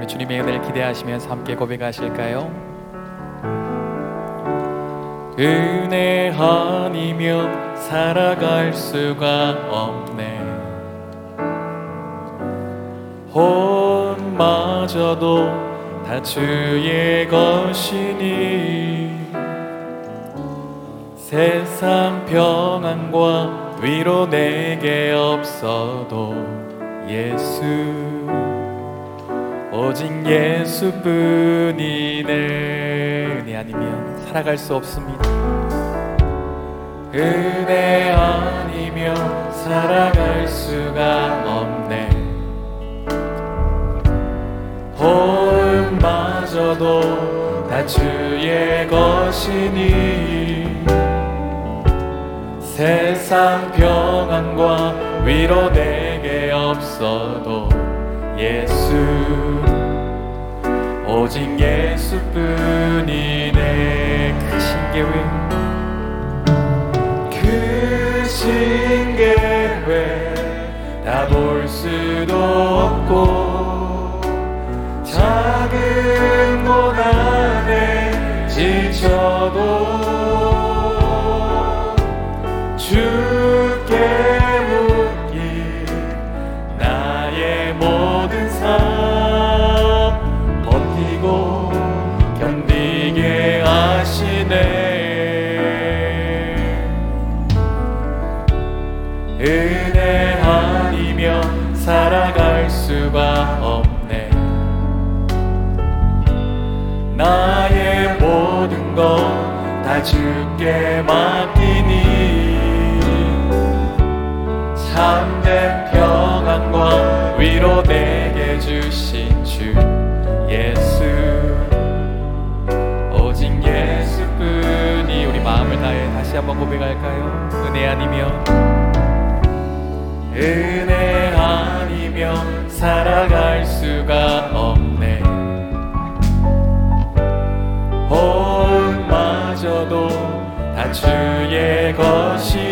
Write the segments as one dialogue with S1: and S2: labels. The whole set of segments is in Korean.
S1: 우리 주님의 은혜를 기대하시면서 함께 고백하실까요? 은혜 아니면 살아갈 수가 없네 혼마저도 다 주의 것이니 세상 평안과 위로 내게 없어도 예수 오직 예수뿐이네. 은혜 아니면 살아갈 수 없습니다. 은혜 아니면 살아갈 수가 없네. 혼마저도 다 주의 것이니 세상 평안과 위로 내게 없어도 예수 오직 예수뿐이네 크신 계획. 크신 계획 다 볼 수도 없고 작은 고난에 지쳐도 주 모든 것 다 주께 맡기니. 참된 평안과 위로 내게 주신 주 예수. 오직 예수뿐이 우리 마음을 다해 다시 한번 고백할까요? 은혜 아니면. 은혜 아니면 살아갈 수가 없 주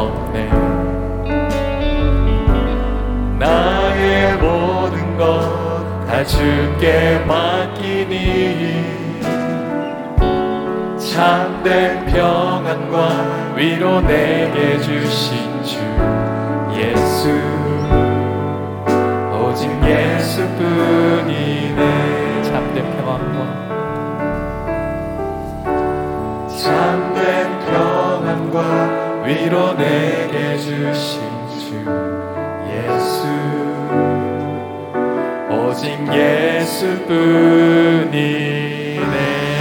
S1: 없네. 나의 모든 것 다 주께 맡기니 참된 평안과 위로 내게 주신 주 예수. 오직 예수뿐 위로 내게 주신 주 예수. 오직 예수뿐이네.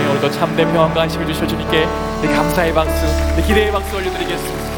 S1: 오늘도 참된 평안과 안식을 주셔 주님께 감사의 박수 기대의 박수 올려드리겠습니다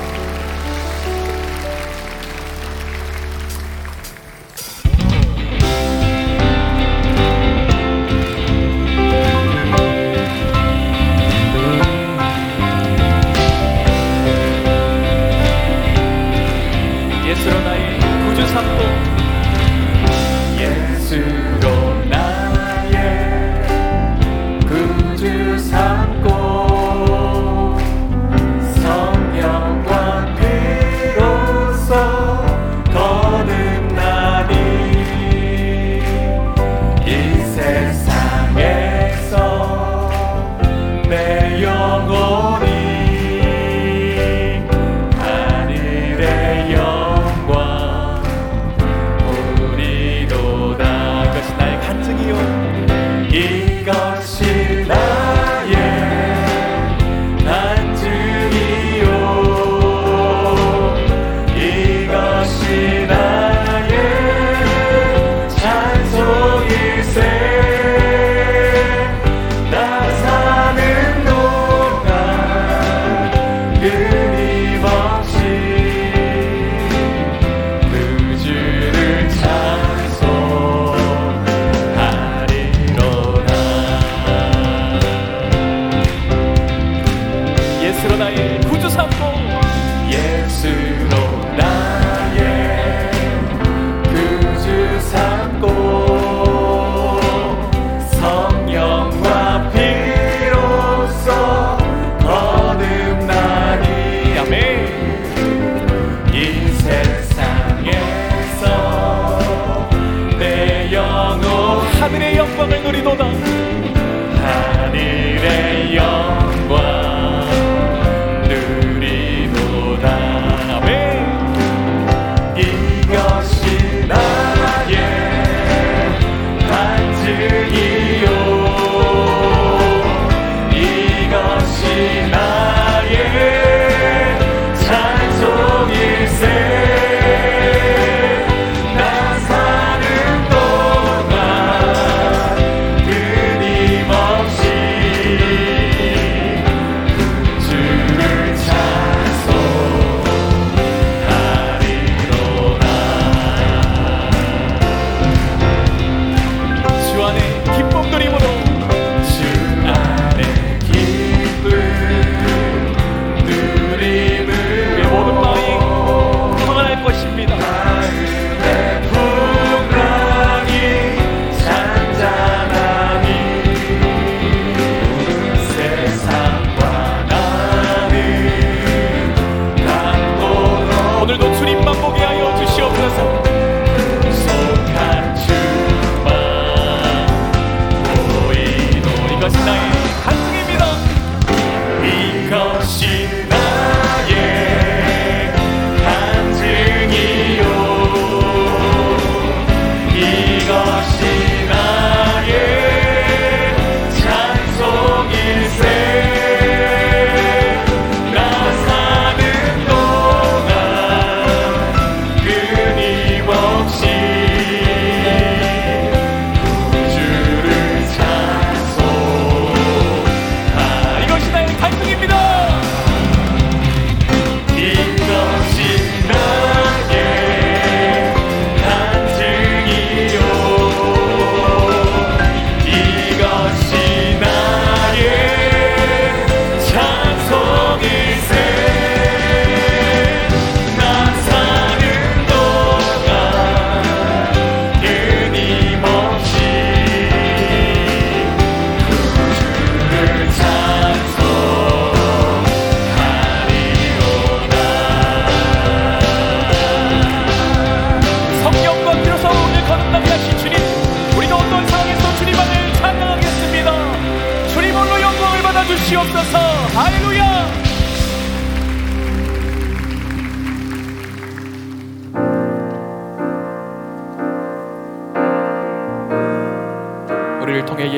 S1: 秋风，落，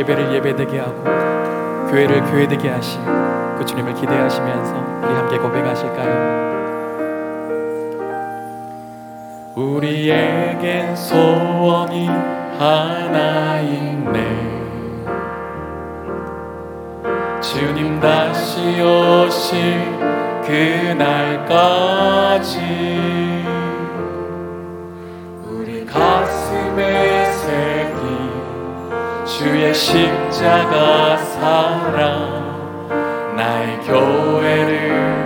S1: 예배를 예배되게 하고 교회를 교회되게 하실 그 주님을 기대하시면서 우리 함께 고백하실까요? 우리에겐 소원이 하나 있네 주님 다시 오실 그날까지 우리 가슴에 새긴 주의 십자가 사랑 나의 교회를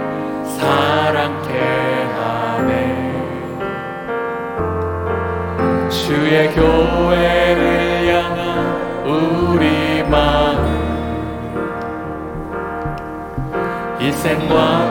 S1: 牵挂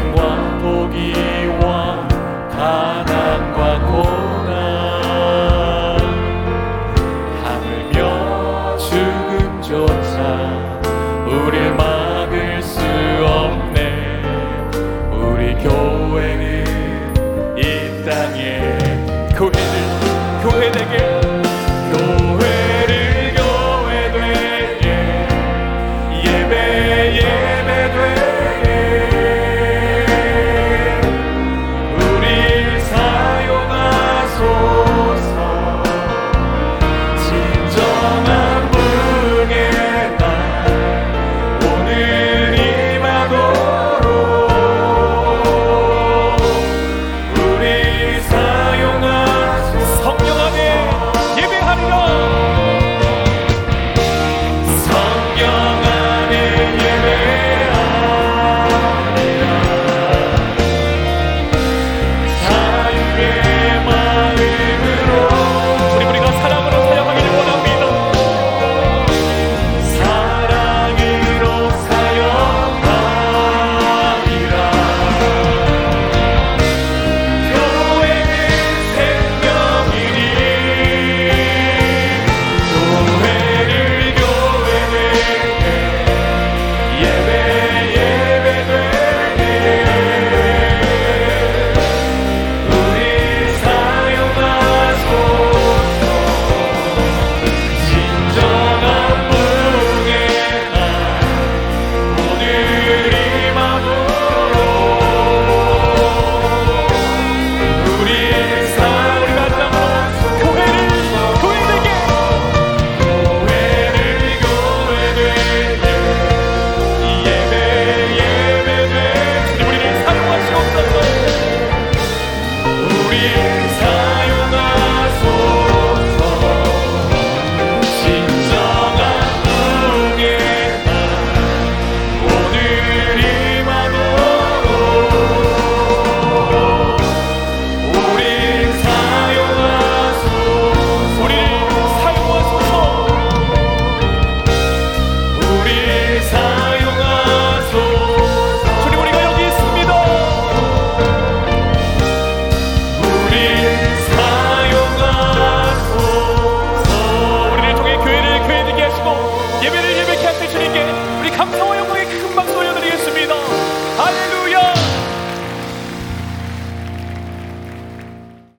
S1: 생명과 복이